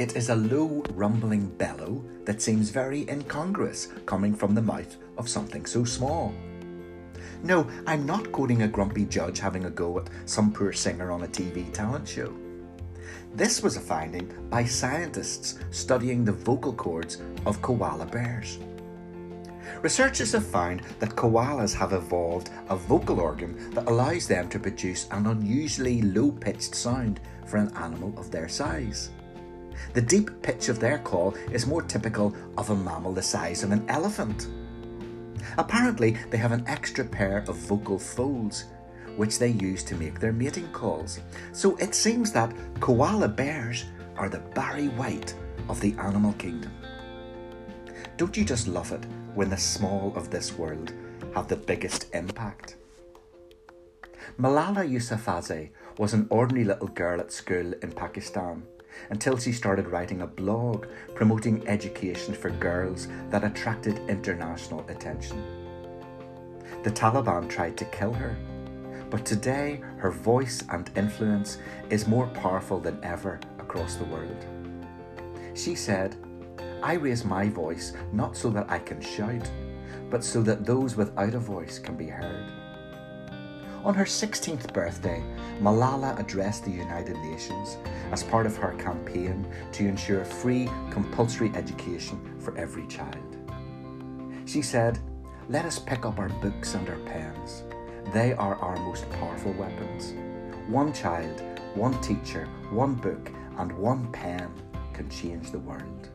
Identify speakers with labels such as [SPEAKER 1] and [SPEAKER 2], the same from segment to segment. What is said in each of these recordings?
[SPEAKER 1] it is a low, rumbling bellow that seems very incongruous coming from the mouth of something so small. No, I'm not quoting a grumpy judge having a go at some poor singer on a TV talent show. This was a finding by scientists studying the vocal cords of koala bears. Researchers have found that koalas have evolved a vocal organ that allows them to produce an unusually low pitched sound for an animal of their size. The deep pitch of their call is more typical of a mammal the size of an elephant. Apparently, they have an extra pair of vocal folds, which they use to make their mating calls. So it seems that koala bears are the Barry White of the animal kingdom. Don't you just love it when the small of this world have the biggest impact? Malala Yousafzai was an ordinary little girl at school in Pakistan until she started writing a blog promoting education for girls that attracted international attention. The Taliban tried to kill her, but today her voice and influence is more powerful than ever across the world. She said, I raise my voice not so that I can shout, but so that those without a voice can be heard. On her 16th birthday, Malala addressed the United Nations as part of her campaign to ensure free, compulsory education for every child. She said, Let us pick up our books and our pens. They are our most powerful weapons. One child, one teacher, one book, and one pen can change the world.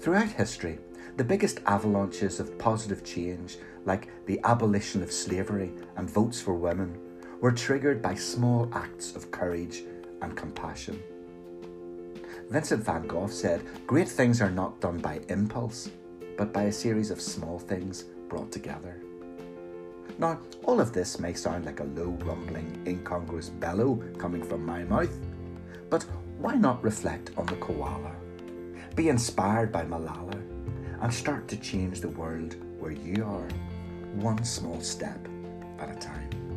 [SPEAKER 1] Throughout history, the biggest avalanches of positive change, like the abolition of slavery and votes for women, were triggered by small acts of courage and compassion. Vincent van Gogh said, Great things are not done by impulse, but by a series of small things brought together. Now, all of this may sound like a low, rumbling, incongruous bellow coming from my mouth, but why not reflect on the koala? Be inspired by Malala and start to change the world where you are, one small step at a time.